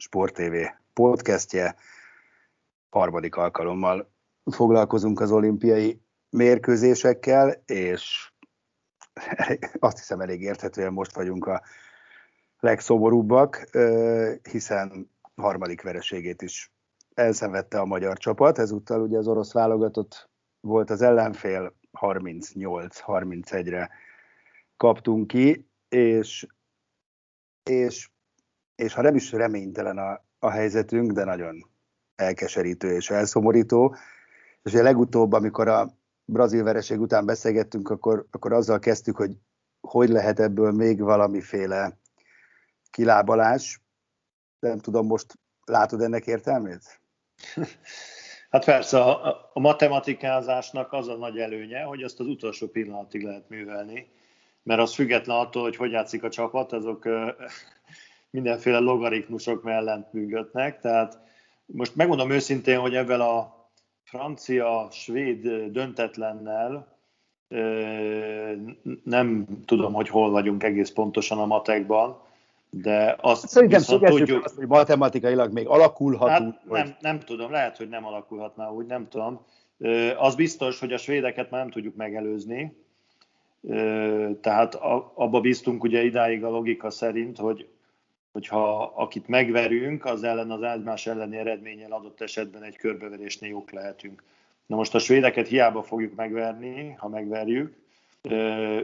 Sport TV podcastje. Harmadik alkalommal foglalkozunk az olimpiai mérkőzésekkel, és azt hiszem elég érthetően most vagyunk a legszomorúbbak, hiszen harmadik vereségét is elszenvedte a magyar csapat, ezúttal ugye az orosz válogatott volt az ellenfél, 38-31-re kaptunk ki, és, és, és ha nem is reménytelen a, a helyzetünk, de nagyon elkeserítő és elszomorító, és ugye legutóbb, amikor a brazil vereség után beszélgettünk, akkor, akkor azzal kezdtük, hogy hogy lehet ebből még valamiféle kilábalás. Nem tudom, most látod ennek értelmét? Hát persze, a, a matematikázásnak az a nagy előnye, hogy azt az utolsó pillanatig lehet művelni, mert az független attól, hogy hogy játszik a csapat, azok mindenféle logaritmusok mellett működnek, tehát most megmondom őszintén, hogy ebben a francia-svéd döntetlennel nem tudom, hogy hol vagyunk egész pontosan a matekban, de azt Szerintem tudjuk... azt, hogy matematikailag még alakulhat hát, úgy, nem, nem tudom, lehet, hogy nem alakulhatna úgy, nem tudom. Az biztos, hogy a svédeket már nem tudjuk megelőzni, tehát abba bíztunk ugye idáig a logika szerint, hogy hogyha akit megverünk, az ellen az egymás elleni eredménnyel adott esetben egy körbeverésnél jók lehetünk. Na most a svédeket hiába fogjuk megverni, ha megverjük,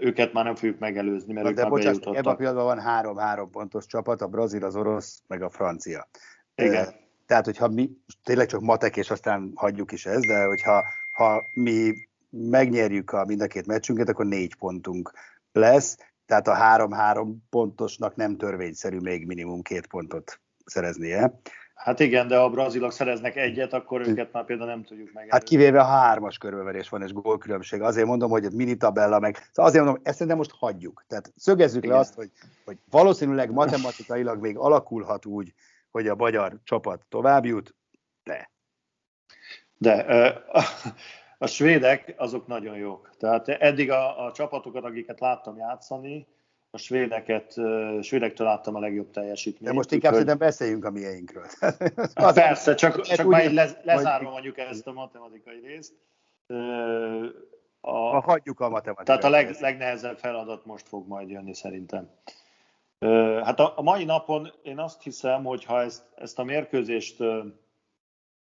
őket már nem fogjuk megelőzni, mert Na ők de már bocsáss, bejutottak. Ebben a pillanatban van három-három pontos csapat, a brazil, az orosz, meg a francia. Igen. Tehát, hogyha mi, tényleg csak matek, és aztán hagyjuk is ezt, de hogyha ha mi megnyerjük a mind a két meccsünket, akkor négy pontunk lesz, tehát a három-három pontosnak nem törvényszerű még minimum két pontot szereznie. Hát igen, de ha a brazilok szereznek egyet, akkor őket már például nem tudjuk meg. Hát kivéve ha hármas körülverés van és gólkülönbség. Azért mondom, hogy mini tabella meg. Szóval azért mondom, ezt nem most hagyjuk. Tehát szögezzük igen. le azt, hogy, hogy valószínűleg matematikailag még alakulhat úgy, hogy a magyar csapat tovább jut, de. De a, a svédek azok nagyon jók. Tehát eddig a, a csapatokat, akiket láttam játszani, a svédeket, svédektől láttam a legjobb teljesítményt. De most inkább hogy... szerintem beszéljünk a mieinkről. Hát persze, csak, csak már lez, lezárva mondjuk ezt a matematikai részt. A, ha hagyjuk a matematikai Tehát a leg, legnehezebb feladat most fog majd jönni szerintem. Hát a, a mai napon én azt hiszem, hogy ha ezt, ezt a mérkőzést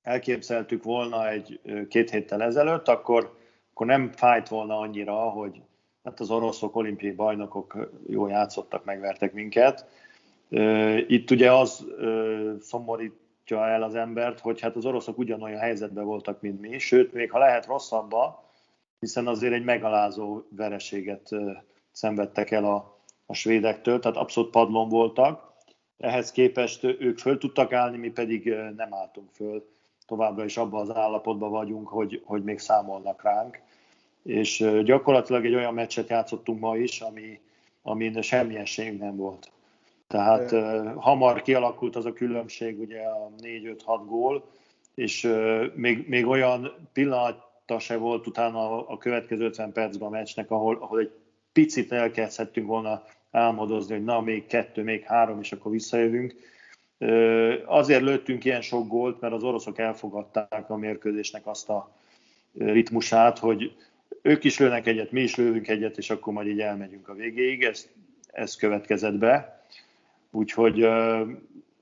elképzeltük volna egy két héttel ezelőtt, akkor, akkor nem fájt volna annyira, hogy hát az oroszok olimpiai bajnokok jól játszottak, megvertek minket. Itt ugye az szomorítja el az embert, hogy hát az oroszok ugyanolyan helyzetben voltak, mint mi, sőt, még ha lehet rosszabba, hiszen azért egy megalázó vereséget szenvedtek el a, a svédektől, tehát abszolút padlon voltak. Ehhez képest ők föl tudtak állni, mi pedig nem álltunk föl. Továbbra is abban az állapotban vagyunk, hogy, hogy még számolnak ránk és gyakorlatilag egy olyan meccset játszottunk ma is, ami, amin semmilyen esélyünk nem volt. Tehát uh, hamar kialakult az a különbség, ugye a 4-5-6 gól, és uh, még, még olyan pillanata se volt utána a, a következő 50 percben a meccsnek, ahol, ahol egy picit elkezdhettünk volna álmodozni, hogy na, még kettő, még három, és akkor visszajövünk. Azért lőttünk ilyen sok gólt, mert az oroszok elfogadták a mérkőzésnek azt a ritmusát, hogy ők is lőnek egyet, mi is lőünk egyet, és akkor majd így elmegyünk a végéig. Ez, ez következett be. Úgyhogy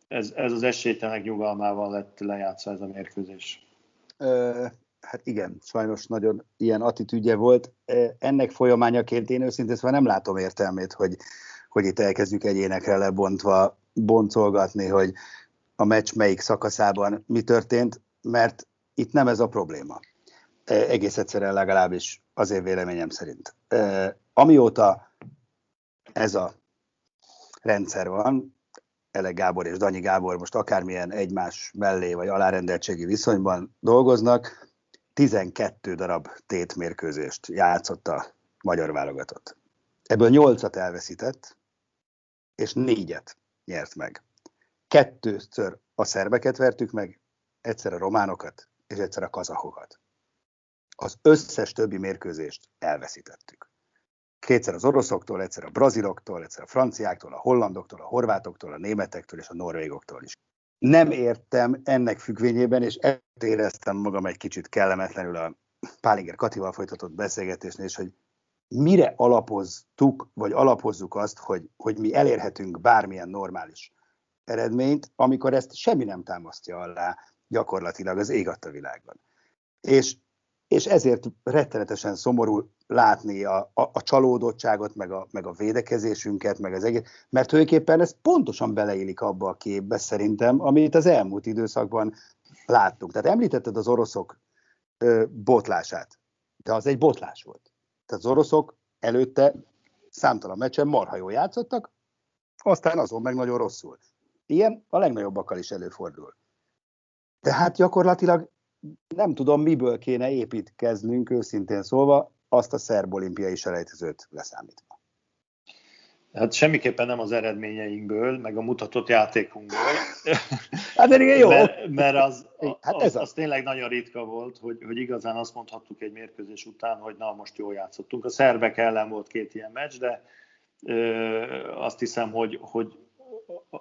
ez, ez az esélytelenek nyugalmával lett lejátszva ez a mérkőzés. Ö, hát igen, sajnos nagyon ilyen attitűdje volt. Ennek folyamányaként én őszintén szóval nem látom értelmét, hogy, hogy itt elkezdjük egyénekre lebontva boncolgatni, hogy a meccs melyik szakaszában mi történt, mert itt nem ez a probléma. Egész egyszerűen legalábbis az én véleményem szerint. Amióta ez a rendszer van, Ele Gábor és Danyi Gábor most akármilyen egymás mellé vagy alárendeltségi viszonyban dolgoznak, 12 darab tétmérkőzést játszott a magyar válogatott. Ebből 8-at elveszített, és négyet nyert meg. Kettőször a szerbeket vertük meg, egyszer a románokat, és egyszer a kazahokat. Az összes többi mérkőzést elveszítettük. Kétszer az oroszoktól, egyszer a braziloktól, egyszer a franciáktól, a hollandoktól, a horvátoktól, a németektől és a norvégoktól is. Nem értem ennek függvényében, és ezt éreztem magam egy kicsit kellemetlenül a Pálinger Katival folytatott beszélgetésnél, és hogy mire alapoztuk, vagy alapozzuk azt, hogy, hogy mi elérhetünk bármilyen normális eredményt, amikor ezt semmi nem támasztja alá gyakorlatilag az ég a világban. És, és ezért rettenetesen szomorú látni a, a, a csalódottságot, meg a, meg a védekezésünket, meg az egész, mert tulajdonképpen ez pontosan beleillik abba a képbe szerintem, amit az elmúlt időszakban láttuk. Tehát említetted az oroszok ö, botlását, de az egy botlás volt. Tehát az oroszok előtte számtalan meccsen marha jól játszottak, aztán azon meg nagyon rosszul. Ilyen a legnagyobbakkal is előfordul. Tehát gyakorlatilag nem tudom, miből kéne építkeznünk, őszintén szólva, azt a szerb olimpiai selejtezőt leszámítva. Hát semmiképpen nem az eredményeinkből, meg a mutatott játékunkból. Hát igen, jó. mert, mert az, hát ez az, az tényleg nagyon ritka volt, hogy, hogy igazán azt mondhattuk egy mérkőzés után, hogy na, most jól játszottunk. A szerbek ellen volt két ilyen meccs, de ö, azt hiszem, hogy, hogy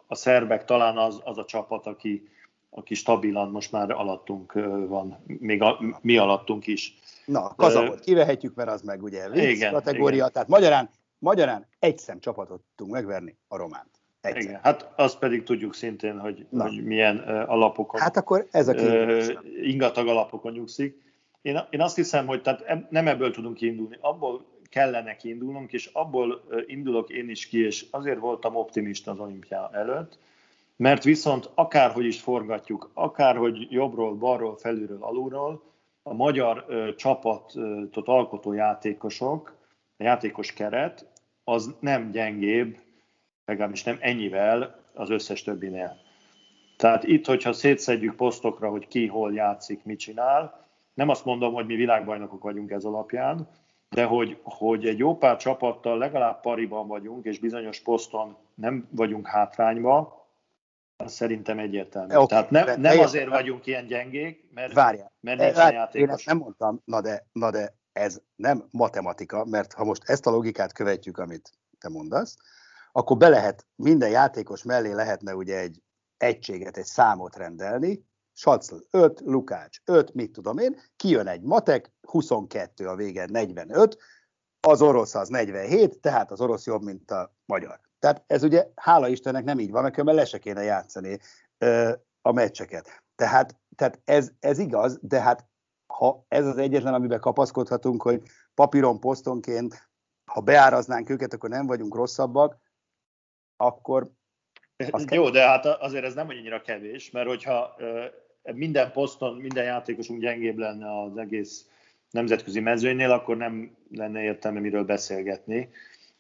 a szerbek talán az, az a csapat, aki, aki stabilan most már alattunk van, még a, mi alattunk is. Na, Kazahot kivehetjük, mert az meg ugye igen, kategória, igen. tehát magyarán, magyarán egy szem csapatot tudtunk megverni, a románt. Egyszer. Igen, hát azt pedig tudjuk szintén, hogy, hogy milyen uh, alapokon. Hát akkor ez a uh, ingatag alapokon nyugszik. Én, én azt hiszem, hogy tehát eb, nem ebből tudunk kiindulni, abból kellene kiindulnunk, és abból uh, indulok én is ki, és azért voltam optimista az olimpia előtt, mert viszont akárhogy is forgatjuk, akárhogy jobbról, balról, felülről, alulról, a magyar ö, csapatot alkotó játékosok, a játékos keret, az nem gyengébb, legalábbis nem ennyivel az összes többinél. Tehát itt, hogyha szétszedjük posztokra, hogy ki hol játszik, mit csinál, nem azt mondom, hogy mi világbajnokok vagyunk ez alapján, de hogy, hogy egy jó pár csapattal legalább pariban vagyunk, és bizonyos poszton nem vagyunk hátrányba, az szerintem egyértelmű. Okay, Tehát nem, nem azért vagyunk ilyen gyengék, mert, Várjál. mert nincs játékos. Én ezt nem mondtam, na de, na de ez nem matematika, mert ha most ezt a logikát követjük, amit te mondasz, akkor be lehet, minden játékos mellé lehetne ugye egy egységet, egy számot rendelni, Sacl 5, Lukács 5, mit tudom én, kijön egy matek, 22 a vége 45, az orosz az 47, tehát az orosz jobb, mint a magyar. Tehát ez ugye, hála Istennek nem így van, mert le se kéne játszani ö, a meccseket. Tehát, tehát ez, ez igaz, de hát ha ez az egyetlen, amiben kapaszkodhatunk, hogy papíron, posztonként, ha beáraznánk őket, akkor nem vagyunk rosszabbak, akkor... Jó, de hát azért ez nem annyira kevés, mert hogyha minden poszton, minden játékosunk gyengébb lenne az egész nemzetközi mezőnynél, akkor nem lenne értelme miről beszélgetni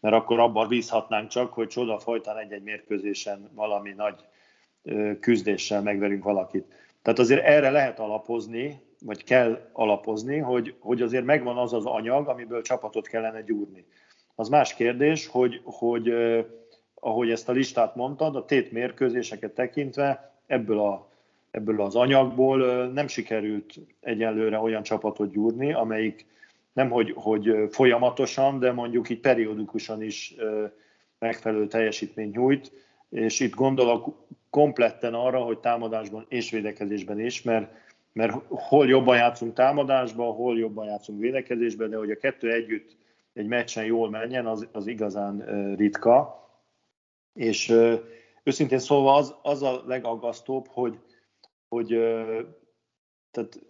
mert akkor abban bízhatnánk csak, hogy csoda folytán egy-egy mérkőzésen valami nagy küzdéssel megverünk valakit. Tehát azért erre lehet alapozni, vagy kell alapozni, hogy, hogy azért megvan az az anyag, amiből csapatot kellene gyúrni. Az más kérdés, hogy, hogy ahogy ezt a listát mondtad, a tét mérkőzéseket tekintve ebből, a, ebből az anyagból nem sikerült egyelőre olyan csapatot gyúrni, amelyik nem hogy, hogy folyamatosan, de mondjuk így periódikusan is megfelelő teljesítményt nyújt, és itt gondolok kompletten arra, hogy támadásban és védekezésben is, mert, mert hol jobban játszunk támadásban, hol jobban játszunk védekezésben, de hogy a kettő együtt egy meccsen jól menjen, az, az igazán ritka. És őszintén szólva az, az a legaggasztóbb, hogy, hogy tehát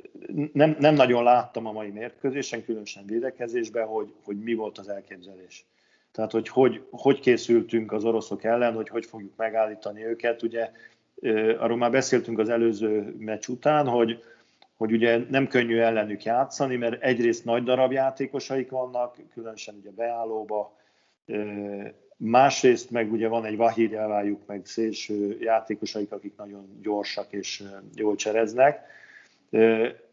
nem, nem nagyon láttam a mai mérkőzésen, különösen védekezésben, hogy, hogy mi volt az elképzelés. Tehát, hogy, hogy hogy készültünk az oroszok ellen, hogy hogy fogjuk megállítani őket. Ugye arról már beszéltünk az előző meccs után, hogy, hogy ugye nem könnyű ellenük játszani, mert egyrészt nagy darab játékosaik vannak, különösen ugye beállóba, másrészt meg ugye van egy Vahid elváljuk meg szélső játékosaik, akik nagyon gyorsak és jól csereznek,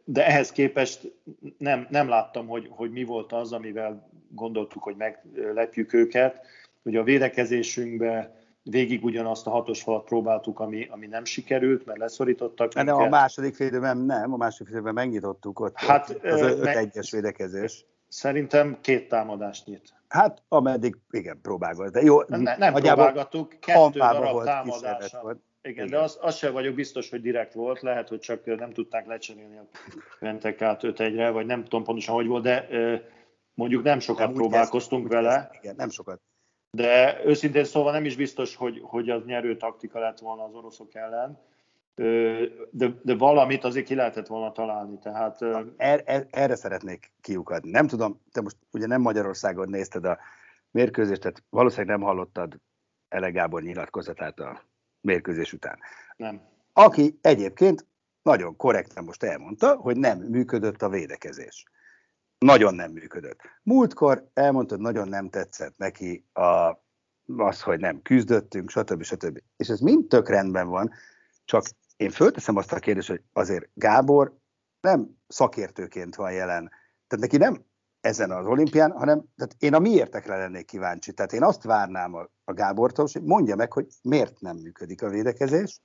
de ehhez képest nem, nem láttam, hogy, hogy mi volt az, amivel gondoltuk, hogy meglepjük őket. Ugye a védekezésünkben végig ugyanazt a hatos falat próbáltuk, ami, ami nem sikerült, mert leszorítottak De minket. a második félidőben nem, a második félidőben megnyitottuk ott hát, az 5-1-es védekezés. Szerintem két támadást nyit. Hát ameddig, igen, próbálgat. De jó, ne, nem próbálgattuk, kettő darab támadással. Igen, Igen, de azt, az sem vagyok biztos, hogy direkt volt, lehet, hogy csak nem tudták lecserélni a mentek át 5 1 vagy nem tudom pontosan, hogy volt, de mondjuk nem sokat nem, próbálkoztunk kezd, vele. Igen, nem sokat. De őszintén szóval nem is biztos, hogy, hogy az nyerő taktika lett volna az oroszok ellen, de, de valamit azért ki lehetett volna találni. Tehát, er, er, erre szeretnék kiukadni. Nem tudom, te most ugye nem Magyarországon nézted a mérkőzést, tehát valószínűleg nem hallottad Ele Gábor nyilatkozatát a mérkőzés után. Nem. Aki egyébként nagyon korrektan most elmondta, hogy nem működött a védekezés. Nagyon nem működött. Múltkor elmondta, hogy nagyon nem tetszett neki a, az, hogy nem küzdöttünk, stb. stb. És ez mind tök rendben van, csak én fölteszem azt a kérdést, hogy azért Gábor nem szakértőként van jelen. Tehát neki nem ezen az olimpián, hanem tehát én a miértekre lennék kíváncsi. Tehát én azt várnám a, a Gábortól, hogy mondja meg, hogy miért nem működik a védekezés,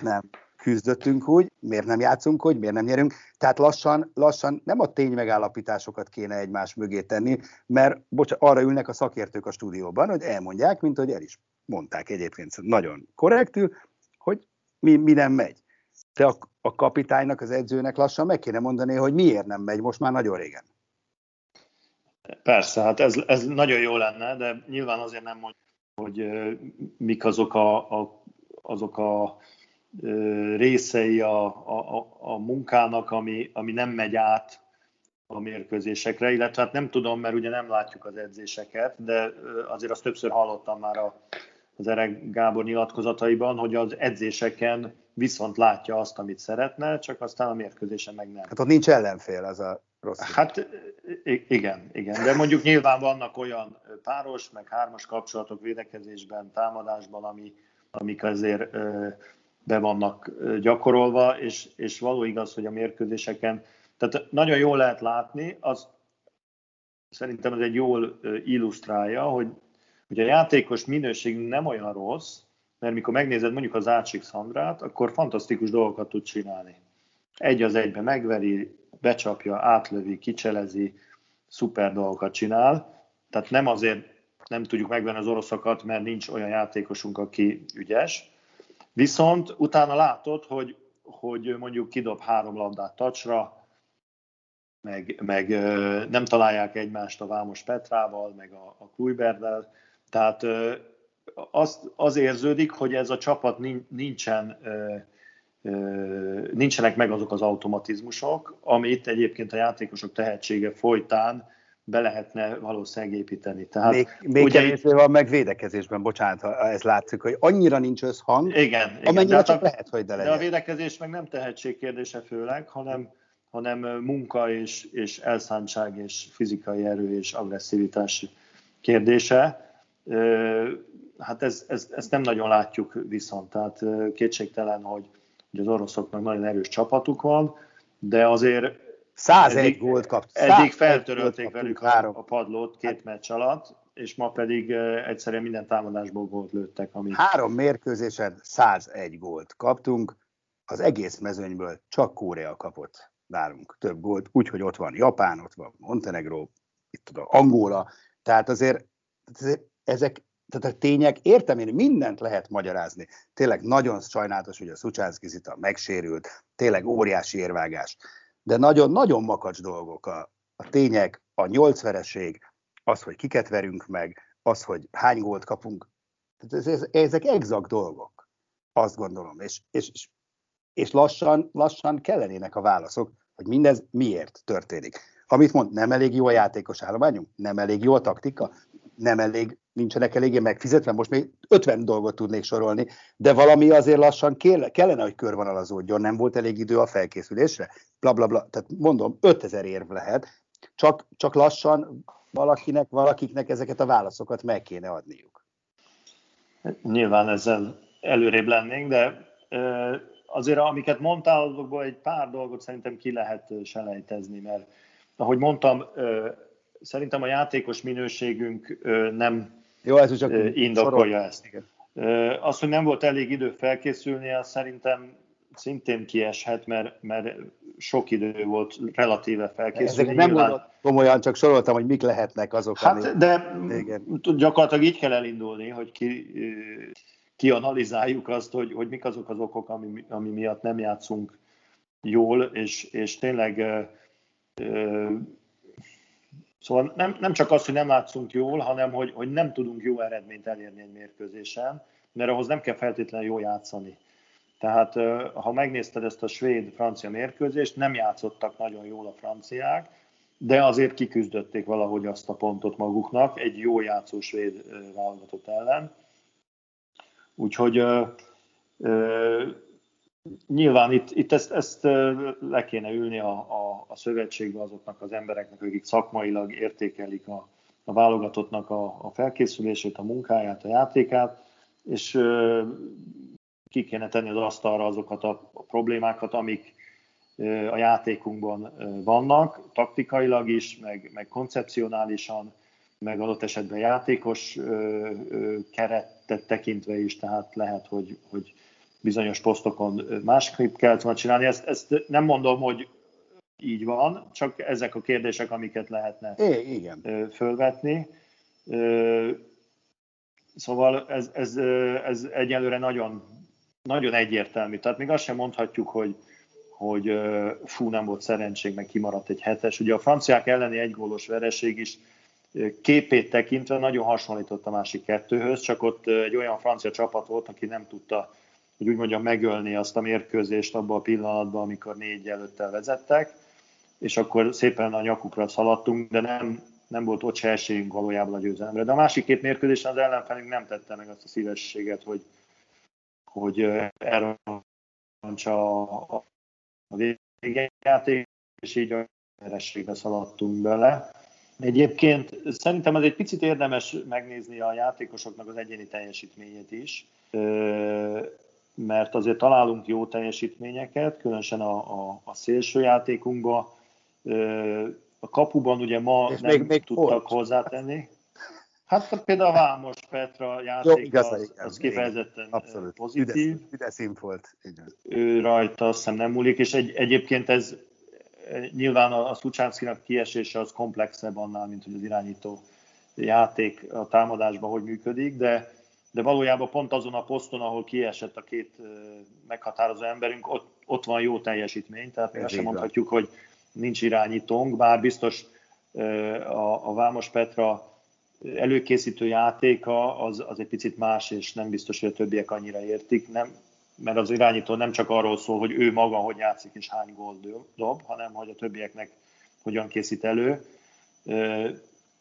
nem küzdöttünk úgy, miért nem játszunk úgy, miért nem nyerünk. Tehát lassan, lassan nem a ténymegállapításokat kéne egymás mögé tenni, mert bocs, arra ülnek a szakértők a stúdióban, hogy elmondják, mint hogy el is mondták egyébként nagyon korrektül, hogy mi, mi nem megy. De a, a kapitánynak, az edzőnek lassan meg kéne mondani, hogy miért nem megy most már nagyon régen. Persze, hát ez, ez nagyon jó lenne, de nyilván azért nem mondjuk, hogy mik azok a, a, azok a részei a, a, a munkának, ami, ami nem megy át a mérkőzésekre, illetve hát nem tudom, mert ugye nem látjuk az edzéseket, de azért azt többször hallottam már a, az Erek Gábor nyilatkozataiban, hogy az edzéseken viszont látja azt, amit szeretne, csak aztán a mérkőzésen meg nem. Hát ott nincs ellenfél, az a rossz. Hát igen, igen, de mondjuk nyilván vannak olyan páros, meg hármas kapcsolatok védekezésben, támadásban, ami, amik azért be vannak gyakorolva, és, és való igaz, hogy a mérkőzéseken, tehát nagyon jól lehet látni, az szerintem ez egy jól illusztrálja, hogy, hogy a játékos minőség nem olyan rossz, mert mikor megnézed mondjuk az Ácsik Szandrát, akkor fantasztikus dolgokat tud csinálni. Egy az egybe megveri, becsapja, átlövi, kicselezi, szuper dolgokat csinál. Tehát nem azért nem tudjuk megvenni az oroszokat, mert nincs olyan játékosunk, aki ügyes. Viszont utána látod, hogy, hogy mondjuk kidob három labdát tacsra, meg, meg nem találják egymást a Vámos Petrával, meg a, a Kluiberrel. Tehát az, az érződik, hogy ez a csapat nincsen nincsenek meg azok az automatizmusok, amit egyébként a játékosok tehetsége folytán be lehetne valószínűleg építeni. Tehát, még még ugye kevésbé van meg védekezésben, bocsánat, ez látszik, hogy annyira nincs összhang, igen, igen, amennyire csak a, lehet, hogy de legyen. De a védekezés meg nem tehetség kérdése főleg, hanem, hanem munka és, és elszántság és fizikai erő és agresszivitás kérdése. Hát ez, ez, ezt nem nagyon látjuk viszont, tehát kétségtelen, hogy hogy az oroszoknak nagyon erős csapatuk van, de azért 101 eddig, gólt kapt. Eddig feltörölték velük a, a padlót két meccs alatt, és ma pedig egyszerűen minden támadásból gólt lőttek. Ami... Három mérkőzésen 101 gólt kaptunk, az egész mezőnyből csak Korea kapott nálunk több gólt, úgyhogy ott van Japán, ott van Montenegro, itt tudom, Angola, tehát azért, azért ezek tehát a tények, értem én, mindent lehet magyarázni. Tényleg nagyon sajnálatos, hogy a Szucsánszki Zita megsérült, tényleg óriási érvágás. De nagyon-nagyon makacs dolgok a, a tények, a nyolc vereség, az, hogy kiket verünk meg, az, hogy hány gólt kapunk. ezek exakt dolgok, azt gondolom, és, és, és lassan, lassan kellenének a válaszok, hogy mindez miért történik. Amit mond, nem elég jó a játékos állományunk, nem elég jó a taktika, nem elég, nincsenek eléggé megfizetve, most még 50 dolgot tudnék sorolni, de valami azért lassan kellene, hogy körvonalazódjon, nem volt elég idő a felkészülésre, bla bla bla, tehát mondom, 5000 érv lehet, csak, csak lassan valakinek, valakiknek ezeket a válaszokat meg kéne adniuk. Nyilván ezzel előrébb lennénk, de azért amiket mondtál, azokból egy pár dolgot szerintem ki lehet selejtezni, mert ahogy mondtam, szerintem a játékos minőségünk nem Jó, ez csak indokolja sorol. ezt. Igen. Az, hogy nem volt elég idő felkészülni, az szerintem szintén kieshet, mert, mert sok idő volt relatíve felkészülni. Ezek nem Nyilván... komolyan, csak soroltam, hogy mik lehetnek azok. Hát, ami... de Igen. gyakorlatilag így kell elindulni, hogy ki, kianalizáljuk azt, hogy, hogy mik azok az okok, ami, ami miatt nem játszunk jól, és, és tényleg Szóval nem, nem csak az, hogy nem látszunk jól, hanem hogy, hogy nem tudunk jó eredményt elérni egy mérkőzésen, mert ahhoz nem kell feltétlenül jól játszani. Tehát ha megnézted ezt a svéd-francia mérkőzést, nem játszottak nagyon jól a franciák, de azért kiküzdötték valahogy azt a pontot maguknak egy jó játszó svéd válogatott ellen. Úgyhogy Nyilván itt, itt ezt, ezt le kéne ülni a, a, a szövetségbe azoknak az embereknek, akik szakmailag értékelik a, a válogatottnak a, a felkészülését, a munkáját, a játékát, és ki kéne tenni az asztalra azokat a problémákat, amik a játékunkban vannak, taktikailag is, meg, meg koncepcionálisan, meg adott esetben játékos keretet tekintve is, tehát lehet, hogy, hogy bizonyos posztokon másképp kellett volna csinálni. Ezt, ezt nem mondom, hogy így van, csak ezek a kérdések, amiket lehetne é, igen. fölvetni. Szóval ez, ez, ez egyelőre nagyon, nagyon egyértelmű. Tehát még azt sem mondhatjuk, hogy, hogy fú, nem volt szerencség, meg kimaradt egy hetes. Ugye a franciák elleni egy gólos vereség is képét tekintve nagyon hasonlított a másik kettőhöz, csak ott egy olyan francia csapat volt, aki nem tudta hogy úgy mondjam, megölni azt a mérkőzést abban a pillanatban, amikor négy előttel vezettek, és akkor szépen a nyakukra szaladtunk, de nem, nem volt ott se esélyünk valójában a győzelemre. De a másik két mérkőzésen az ellenfelünk nem tette meg azt a szívességet, hogy, hogy elrontsa a, a végjáték, és így a verességbe szaladtunk bele. Egyébként szerintem ez egy picit érdemes megnézni a játékosoknak az egyéni teljesítményét is mert azért találunk jó teljesítményeket, különösen a, a, a szélső játékunkban. A kapuban ugye ma És nem még, még tudtak volt. hozzátenni. Hát például a Vámos Petra játék Jó, igaz, az, az kifejezetten Abszolút. pozitív. Üdes, üdes volt. Ő rajta azt hiszem nem múlik, és egy, egyébként ez nyilván a, a Szucsánszkinak kiesése az komplexebb annál, mint hogy az irányító játék a támadásban hogy működik, de de valójában pont azon a poszton, ahol kiesett a két meghatározó emberünk, ott, ott van jó teljesítmény, tehát még azt sem mondhatjuk, hogy nincs irányítónk, bár biztos a, a Vámos Petra előkészítő játéka az, az egy picit más, és nem biztos, hogy a többiek annyira értik, nem, mert az irányító nem csak arról szól, hogy ő maga hogy játszik és hány gólt dob, hanem hogy a többieknek hogyan készít elő.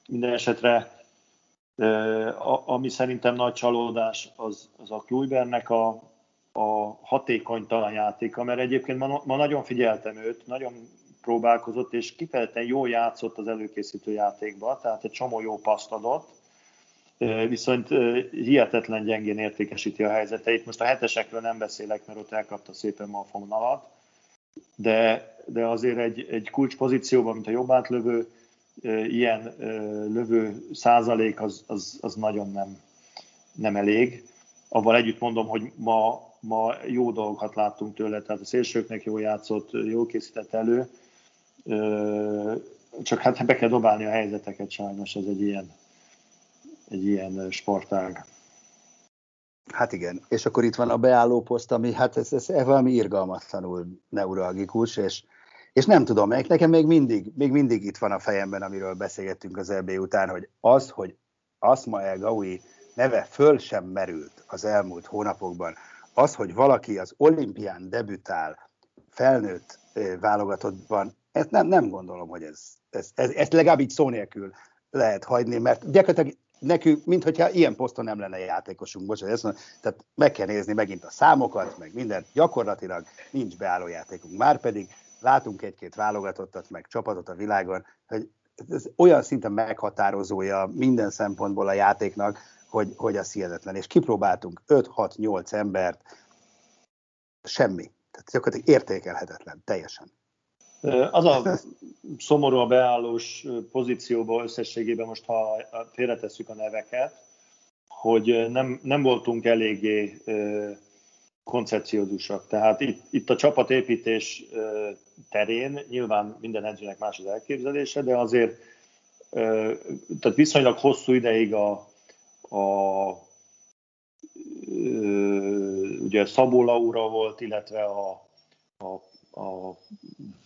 Minden esetre ami szerintem nagy csalódás, az, az a Kluibernek a, a hatékonytalan játéka, mert egyébként ma, ma nagyon figyeltem őt, nagyon próbálkozott, és kifejezetten jól játszott az előkészítő játékba, tehát egy csomó jó paszt adott, viszont hihetetlen gyengén értékesíti a helyzeteit. Most a hetesekről nem beszélek, mert ott elkapta szépen ma a fonalat, de, de azért egy, egy kulcspozícióban, mint a jobb átlövő, ilyen lövő százalék az, az, az nagyon nem, nem elég. Avval együtt mondom, hogy ma, ma jó dolgokat láttunk tőle, tehát a szélsőknek jó játszott, jó készített elő, csak hát be kell dobálni a helyzeteket sajnos, ez egy ilyen, egy ilyen sportág. Hát igen, és akkor itt van a beálló poszt, ami hát ez, ez valami irgalmatlanul neuralgikus, és és nem tudom, nekem még mindig, még mindig itt van a fejemben, amiről beszélgettünk az EB után, hogy az, hogy Asma El Gaui neve föl sem merült az elmúlt hónapokban. Az, hogy valaki az olimpián debütál felnőtt válogatottban, ezt nem, nem gondolom, hogy ez, ez, ez, ezt legalább így szó nélkül lehet hagyni, mert gyakorlatilag nekünk, mintha ilyen poszton nem lenne játékosunk, bocsánat, ezt mondom, tehát meg kell nézni megint a számokat, meg mindent, gyakorlatilag nincs beálló játékunk. Márpedig látunk egy-két válogatottat, meg csapatot a világon, hogy ez olyan szinten meghatározója minden szempontból a játéknak, hogy, hogy az hihetetlen. És kipróbáltunk 5-6-8 embert, semmi. Tehát gyakorlatilag értékelhetetlen, teljesen. Az a szomorú a beállós pozícióba összességében, most ha félretesszük a neveket, hogy nem, nem voltunk eléggé koncepciózusak. Tehát itt, itt a csapatépítés terén nyilván minden edzőnek más az elképzelése, de azért tehát viszonylag hosszú ideig a, a ugye Szabó Laura volt, illetve a, a a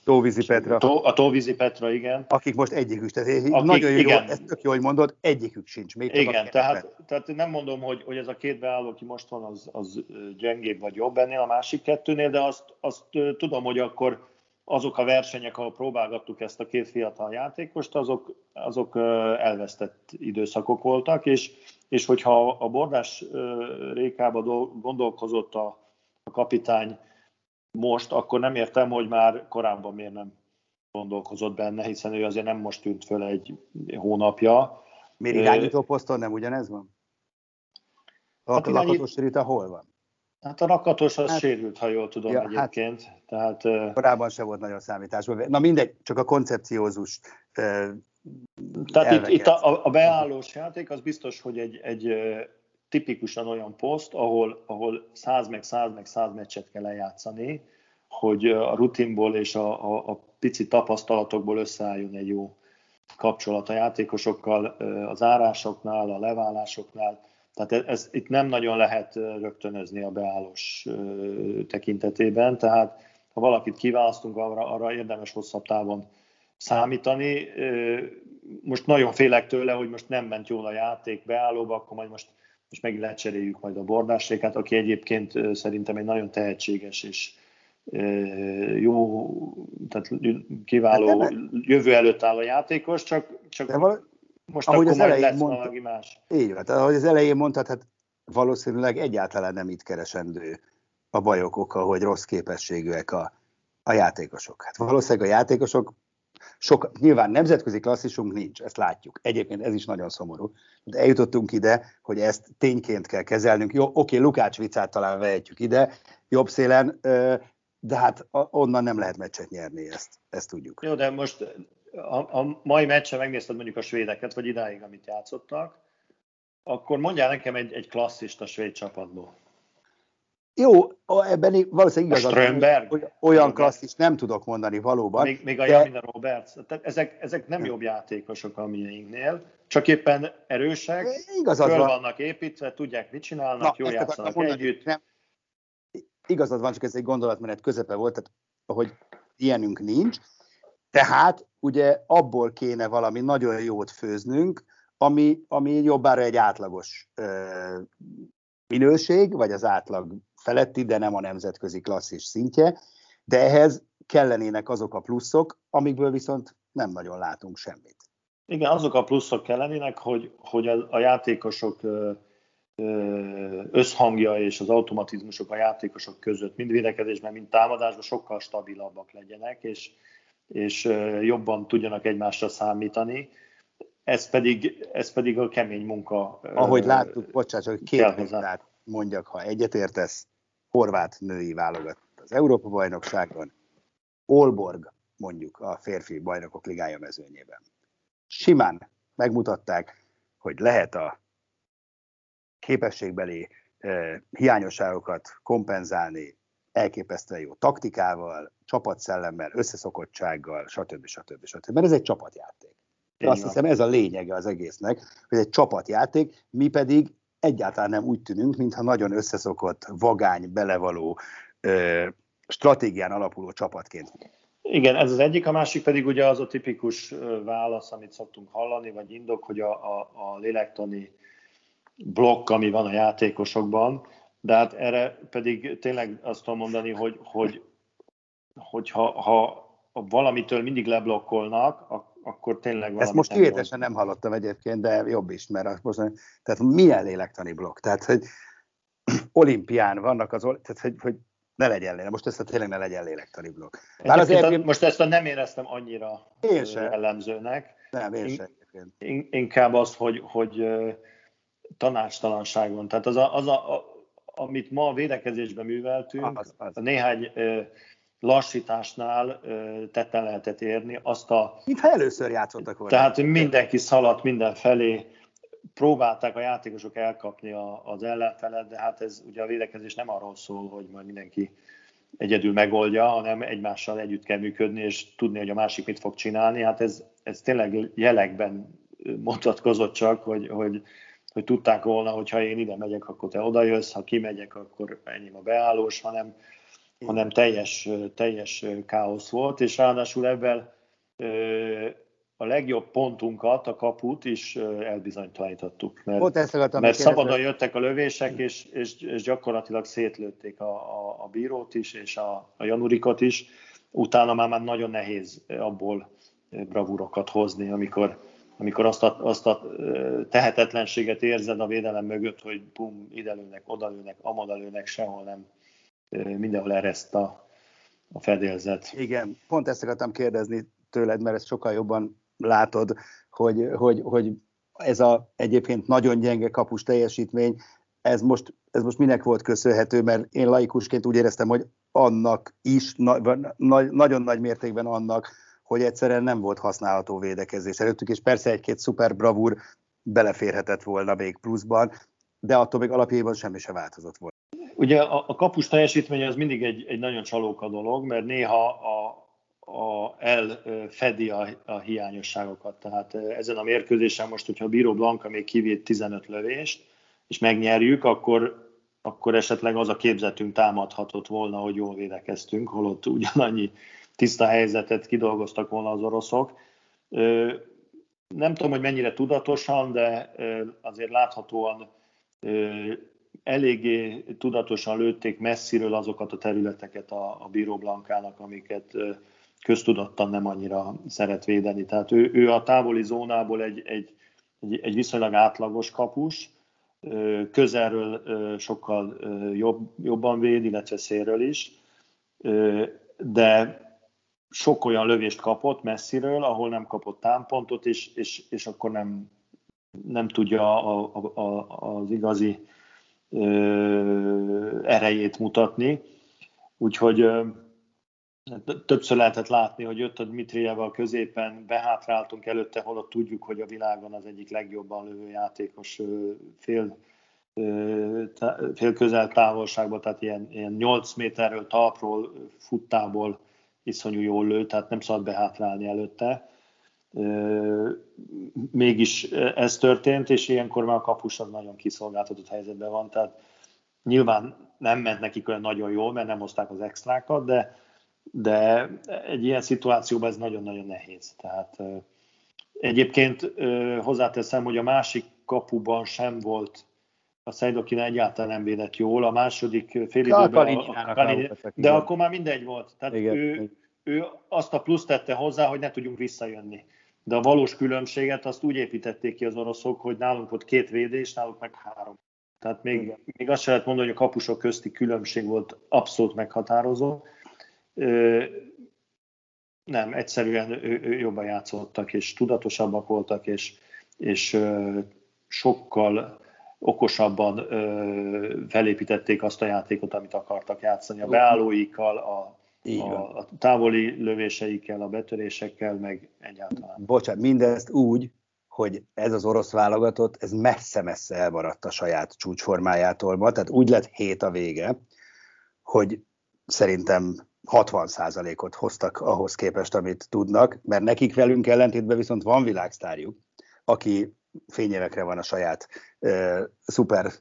Tóvízi Petra. Tó, a Tóvízi Petra, igen. Akik most egyikük, tehát Akik, nagyon jó, igen. ezt tök jó, hogy mondod, egyikük sincs. Még igen, tehát, tehát nem mondom, hogy, hogy ez a két beálló, aki most van, az, az gyengébb vagy jobb ennél a másik kettőnél, de azt, azt tudom, hogy akkor azok a versenyek, ahol próbálgattuk ezt a két fiatal játékost, azok, azok elvesztett időszakok voltak, és, és hogyha a Bordás Rékába gondolkozott a, a kapitány most, akkor nem értem, hogy már korábban miért nem gondolkozott benne, hiszen ő azért nem most tűnt föl egy hónapja. Miért irányító poszton nem ugyanez van? A hát lakatos Rita hol van? Hát a rakatos az hát, sérült, ha jól tudom ja, hát egyébként. Hát, Tehát, korábban se volt nagyon számításban. Na mindegy, csak a koncepciózus Tehát itt, itt a, a beállós játék az biztos, hogy egy, egy tipikusan olyan poszt, ahol, ahol 100 meg 100 meg 100 meccset kell lejátszani, hogy a rutinból és a, a, a pici tapasztalatokból összeálljon egy jó kapcsolat a játékosokkal, az árásoknál, a leválásoknál. Tehát ez, ez itt nem nagyon lehet rögtönözni a beállós tekintetében, tehát ha valakit kiválasztunk, arra, arra érdemes hosszabb távon számítani. Most nagyon félek tőle, hogy most nem ment jól a játék beállóba, akkor majd most és megint lecseréljük majd a Bordásrékát, aki egyébként szerintem egy nagyon tehetséges és jó, tehát kiváló hát jövő előtt áll a játékos, csak, csak val- most ahogy akkor az majd lesz mondta, valami más. Így van, tehát ahogy az elején mondtad, hát valószínűleg egyáltalán nem itt keresendő a bajok oka, hogy rossz képességűek a, a játékosok. Hát valószínűleg a játékosok sok, nyilván nemzetközi klasszisunk nincs, ezt látjuk. Egyébként ez is nagyon szomorú. De eljutottunk ide, hogy ezt tényként kell kezelnünk. Jó, oké, Lukács vicát talán vehetjük ide, jobb szélen, de hát onnan nem lehet meccset nyerni, ezt, ezt tudjuk. Jó, de most a, a mai meccsen megnézted mondjuk a svédeket, vagy idáig, amit játszottak, akkor mondjál nekem egy, egy klasszist a svéd csapatból. Jó, ebben valószínűleg igazad, hogy olyan klasszis nem tudok mondani valóban. Még, még a de... Jamina Roberts. Tehát ezek, ezek nem jobb játékosok a miénknél, csak éppen erősek, igazad föl van. vannak építve, tudják, mit csinálnak, Na, jól játszanak mondani, együtt. Nem. Igazad van, csak ez egy gondolatmenet közepe volt, tehát hogy ilyenünk nincs. Tehát ugye abból kéne valami nagyon jót főznünk, ami, ami jobbára egy átlagos ö, minőség, vagy az átlag feletti, de nem a nemzetközi klasszis szintje, de ehhez kellenének azok a pluszok, amikből viszont nem nagyon látunk semmit. Igen, azok a pluszok kellenének, hogy, hogy a, játékosok összhangja és az automatizmusok a játékosok között, mind védekezésben, mind támadásban sokkal stabilabbak legyenek, és, és jobban tudjanak egymásra számítani. Ez pedig, ez pedig a kemény munka. Ahogy láttuk, bocsánat, hogy két példát mondjak, ha egyetértesz, horvát női válogatott az Európa-bajnokságon, Olborg mondjuk a férfi bajnokok ligája mezőnyében. Simán megmutatták, hogy lehet a képességbeli eh, hiányosságokat kompenzálni elképesztően jó taktikával, csapatszellemmel, összeszokottsággal, stb. stb. stb. Mert ez egy csapatjáték. Azt hiszem ez a lényege az egésznek, hogy egy csapatjáték, mi pedig egyáltalán nem úgy tűnünk, mintha nagyon összeszokott, vagány, belevaló, ö, stratégián alapuló csapatként. Igen, ez az egyik, a másik pedig ugye az a tipikus válasz, amit szoktunk hallani, vagy indok, hogy a, a, a lélektani blokk, ami van a játékosokban, de hát erre pedig tényleg azt tudom mondani, hogy, hogy, hogy ha, ha valamitől mindig leblokkolnak, akkor tényleg valami Ezt most kivételesen nem hallottam egyébként, de jobb is, mert most, tehát milyen lélektani blokk? Tehát, hogy olimpián vannak az, tehát, hogy, hogy ne legyen lélek. Most ezt a tényleg ne legyen lélektani blokk. Bár azért, a, most ezt a nem éreztem annyira én sem. jellemzőnek. Nem, én sem. Inkább az, hogy, hogy tanácstalanság van. Tehát az, a, az a, a, amit ma a védekezésben műveltünk, az, az. a néhány lassításnál tetten lehetett érni azt a... Mintha először játszottak volna. Tehát mindenki szaladt mindenfelé, próbálták a játékosok elkapni a, az ellenfelet, de hát ez ugye a védekezés nem arról szól, hogy majd mindenki egyedül megoldja, hanem egymással együtt kell működni, és tudni, hogy a másik mit fog csinálni. Hát ez, ez tényleg jelekben mutatkozott csak, hogy, hogy, hogy tudták volna, hogy ha én ide megyek, akkor te oda jössz, ha kimegyek, akkor enyém a beállós, hanem, hanem teljes, teljes káosz volt, és ráadásul ebben a legjobb pontunkat, a kaput is elbizonytalanítottuk, mert, mert szabadon jöttek a lövések, és, és, és gyakorlatilag szétlőtték a, a, a bírót is, és a, a Janurikot is. Utána már, már nagyon nehéz abból bravúrokat hozni, amikor, amikor azt a, azt a tehetetlenséget érzed a védelem mögött, hogy bum, ide lőnek, oda lőnek, amoda lőnek, sehol nem, mindenhol ereszt a, a fedélzet. Igen, pont ezt akartam kérdezni tőled, mert ezt sokkal jobban látod, hogy, hogy, hogy ez a egyébként nagyon gyenge kapus teljesítmény, ez most, ez most minek volt köszönhető, mert én laikusként úgy éreztem, hogy annak is, na, na, nagyon nagy mértékben annak, hogy egyszerűen nem volt használható védekezés előttük, és persze egy-két szuper bravúr beleférhetett volna még pluszban, de attól még alapjában semmi se változott volna. Ugye a, a kapus teljesítménye az mindig egy, egy nagyon csalóka dolog, mert néha a, a, elfedi a, a hiányosságokat. Tehát ezen a mérkőzésen most, hogyha a Bíró Blanka még kivéd 15 lövést, és megnyerjük, akkor, akkor esetleg az a képzetünk támadhatott volna, hogy jól védekeztünk, holott ugyanannyi tiszta helyzetet kidolgoztak volna az oroszok. Nem tudom, hogy mennyire tudatosan, de azért láthatóan eléggé tudatosan lőtték messziről azokat a területeket a, a Bíró Blankának, amiket köztudottan nem annyira szeret védeni. Tehát ő, ő a távoli zónából egy, egy, egy, egy viszonylag átlagos kapus, közelről sokkal jobb, jobban véd, illetve szélről is, de sok olyan lövést kapott messziről, ahol nem kapott támpontot, és, és, és akkor nem, nem tudja a, a, a, az igazi erejét mutatni. Úgyhogy Többször lehetett látni, hogy jött a Dmitrijeval középen, behátráltunk előtte, holott tudjuk, hogy a világon az egyik legjobban lövő játékos fél, fél közel távolságban, tehát ilyen, ilyen 8 méterről, talpról, futtából iszonyú jól lő, tehát nem szabad behátrálni előtte. Mégis ez történt, és ilyenkor már a kapus az nagyon kiszolgáltatott helyzetben van, tehát nyilván nem ment nekik olyan nagyon jól, mert nem hozták az extrákat, de de egy ilyen szituációban ez nagyon-nagyon nehéz. Tehát egyébként hozzáteszem, hogy a másik kapuban sem volt a Szejdokin egyáltalán nem védett jól, a második fél időben a, a Kalin, de akkor már mindegy volt. Tehát igen. Ő, ő azt a plusz tette hozzá, hogy ne tudjunk visszajönni. De a valós különbséget azt úgy építették ki az oroszok, hogy nálunk volt két védés, náluk meg három. Tehát még, még azt sem lehet mondani, hogy a kapusok közti különbség volt abszolút meghatározó nem, egyszerűen ő, ő jobban játszottak, és tudatosabbak voltak, és, és sokkal okosabban felépítették azt a játékot, amit akartak játszani. A beállóikkal, a, a, a távoli lövéseikkel, a betörésekkel, meg egyáltalán. Bocsánat, mindezt úgy, hogy ez az orosz válogatott, ez messze-messze elmaradt a saját csúcsformájától ma, tehát úgy lett hét a vége, hogy szerintem 60%-ot hoztak ahhoz képest, amit tudnak, mert nekik velünk ellentétben viszont van világsztárjuk, aki fényévekre van a saját uh, szuper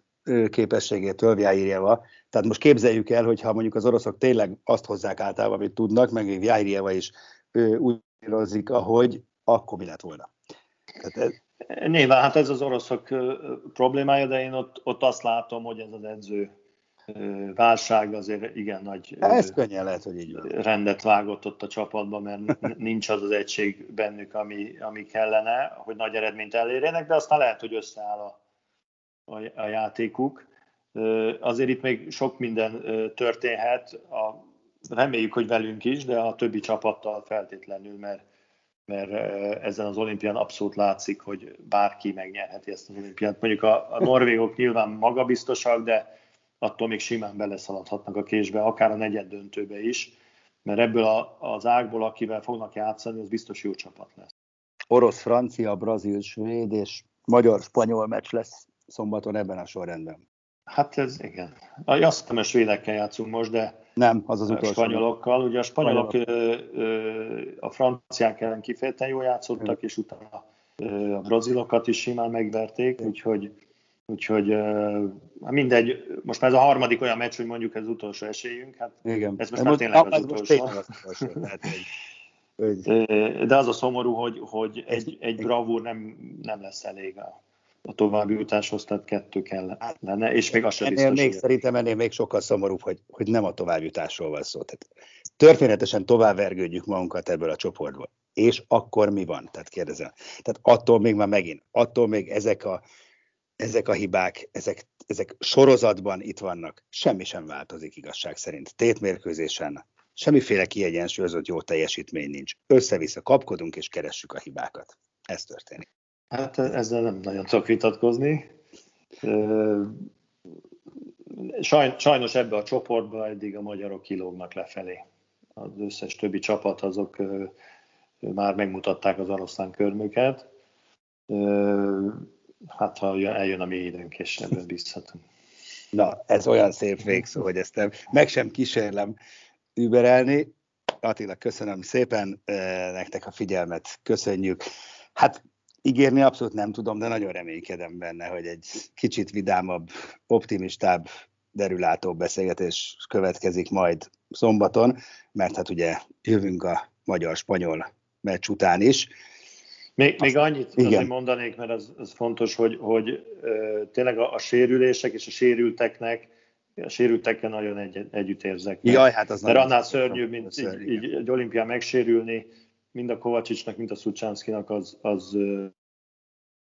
képességétől, Vjáírjeva. Tehát most képzeljük el, hogy ha mondjuk az oroszok tényleg azt hozzák általában, amit tudnak, meg még Vjáírjeva is úgy írozik, ahogy, akkor mi lett volna. Tehát ez, Nyilván, hát ez az oroszok problémája, de én ott, ott azt látom, hogy ez az edző válság azért igen nagy ez könnyen lehet, hogy így van. rendet vágott ott a csapatban, mert nincs az az egység bennük, ami, ami kellene, hogy nagy eredményt elérjenek, de aztán lehet, hogy összeáll a, a, a játékuk. Azért itt még sok minden történhet, a, reméljük, hogy velünk is, de a többi csapattal feltétlenül, mert, mert ezen az olimpián abszolút látszik, hogy bárki megnyerheti ezt az olimpiát. Mondjuk a, a norvégok nyilván magabiztosak, de attól még simán beleszaladhatnak a késbe, akár a negyed döntőbe is, mert ebből a, az ágból, akivel fognak játszani, az biztos jó csapat lesz. Orosz, francia, brazil, svéd és magyar-spanyol meccs lesz szombaton ebben a sorrendben. Hát ez igen. Azt hiszem, a svédekkel játszunk most, de nem, az az utolsó. A spanyolokkal. Ugye a spanyolok Spanyolok. a franciák ellen kifejezetten jól játszottak, és utána a brazilokat is simán megverték, úgyhogy Úgyhogy hát mindegy, most már ez a harmadik olyan meccs, hogy mondjuk ez az utolsó esélyünk, hát Igen. ez most már tényleg az, az utolsó. Az utolsó tehát, hogy, De az a szomorú, hogy, hogy egy, egy bravúr nem, nem lesz elég a, a további jutáshoz, tehát kettő kell lenne, és még az sem ennél biztos. Még, szerintem ennél még sokkal szomorúbb, hogy, hogy nem a továbbjutásról van szó. Tehát történetesen tovább vergődjük magunkat ebből a csoportból. És akkor mi van? Tehát kérdezem. Tehát attól még már megint, attól még ezek a ezek a hibák, ezek, ezek sorozatban itt vannak, semmi sem változik igazság szerint. Tétmérkőzésen semmiféle kiegyensúlyozott jó teljesítmény nincs. Össze-vissza kapkodunk és keressük a hibákat. Ez történik. Hát ezzel nem nagyon tudok vitatkozni. Sajnos ebbe a csoportba eddig a magyarok kilógnak lefelé. Az összes többi csapat azok már megmutatták az oroszlán körmüket hát ha eljön a mi időnk, és ebben bízhatunk. Na, ez olyan szép végszó, hogy ezt meg sem kísérlem überelni. Attila, köszönöm szépen nektek a figyelmet, köszönjük. Hát ígérni abszolút nem tudom, de nagyon reménykedem benne, hogy egy kicsit vidámabb, optimistább, derülátó beszélgetés következik majd szombaton, mert hát ugye jövünk a magyar-spanyol meccs után is. Még, még annyit igen. azért mondanék, mert az, az fontos, hogy, hogy ö, tényleg a, a sérülések és a sérülteknek, a sérültekkel nagyon egy, együtt érzek. Jaj, hát az Mert annál szörnyűbb, mint szörnyű, így, így, egy olimpián megsérülni, mind a Kovacsicsnak, mind a Szucsánszkinak az, az...